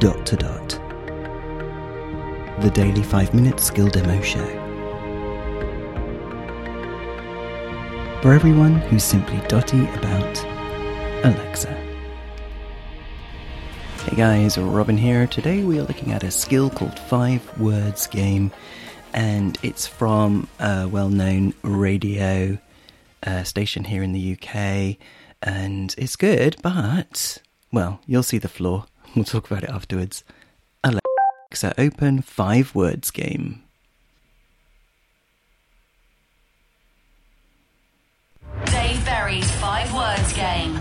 Dot to Dot, the daily 5 minute skill demo show. For everyone who's simply dotty about Alexa. Hey guys, Robin here. Today we are looking at a skill called Five Words Game, and it's from a well known radio uh, station here in the UK, and it's good, but, well, you'll see the flaw. We'll talk about it afterwards. Alexa, open Five Words Game. Dave Berry's Five Words Game.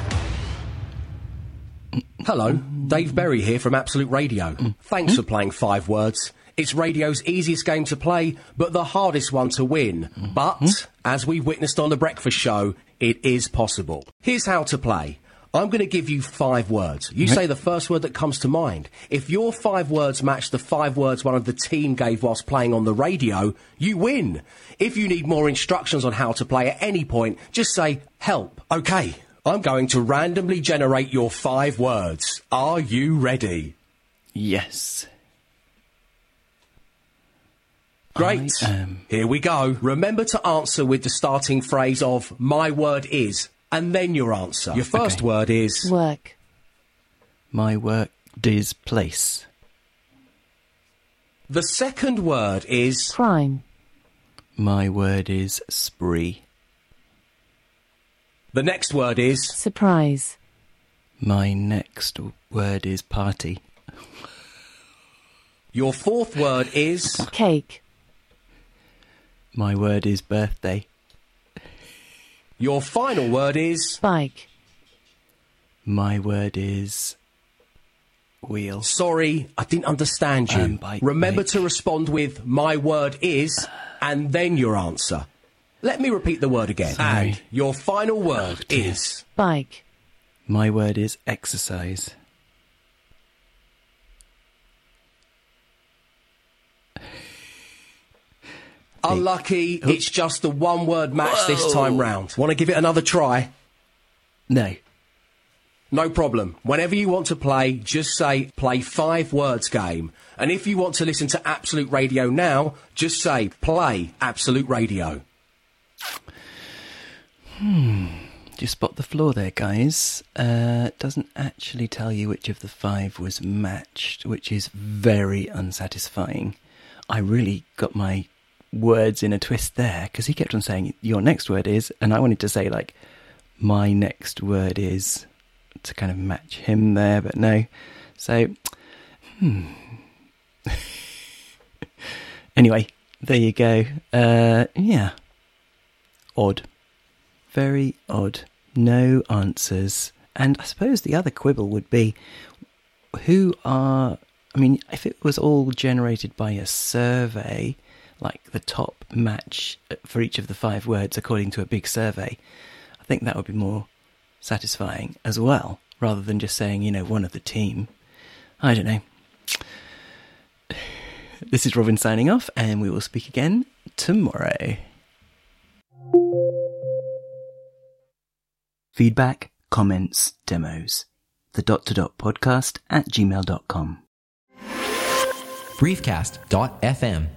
Hello, Dave Berry here from Absolute Radio. Thanks for playing Five Words. It's radio's easiest game to play, but the hardest one to win. But, as we've witnessed on The Breakfast Show, it is possible. Here's how to play. I'm going to give you five words. You say the first word that comes to mind. If your five words match the five words one of the team gave whilst playing on the radio, you win. If you need more instructions on how to play at any point, just say help. Okay, I'm going to randomly generate your five words. Are you ready? Yes. Great. Here we go. Remember to answer with the starting phrase of my word is, and then your answer. Your first Okay. word is work, My work is place. the second word is crime, My word is spree. the next word is surprise, My next word is party. your fourth word is cake, My word is birthday. Your final word is bike, My word is wheel. sorry, I didn't understand you. Um, bike, Remember bike. to respond with my word is and then your answer. Let me repeat the word again. Sorry. And your final word dear. is bike, My word is exercise. Unlucky. It's just the one word match this time round. Want to give it another try? No. No problem. Whenever you want to play, just say play five words game. And if you want to listen to Absolute Radio now, just say play Absolute Radio. Do you spot the flaw there, guys? Uh, doesn't actually tell you which of the five was matched, which is very unsatisfying. I really got my words in a twist there because he kept on saying your next word is, and I wanted to say like my next word is to kind of match him there, but no. So, hmm. anyway, there you go. Uh, yeah, odd. Very odd. No answers. And I suppose the other quibble would be who are. I mean, if it was all generated by a survey, like the top match for each of the five words according to a big survey, I think that would be more satisfying as well, rather than just saying, you know, one of the team. I don't know. This is Robin signing off, and we will speak again tomorrow. Feedback, comments, demos. The dot to dot podcast at gmail.com. briefcast.fm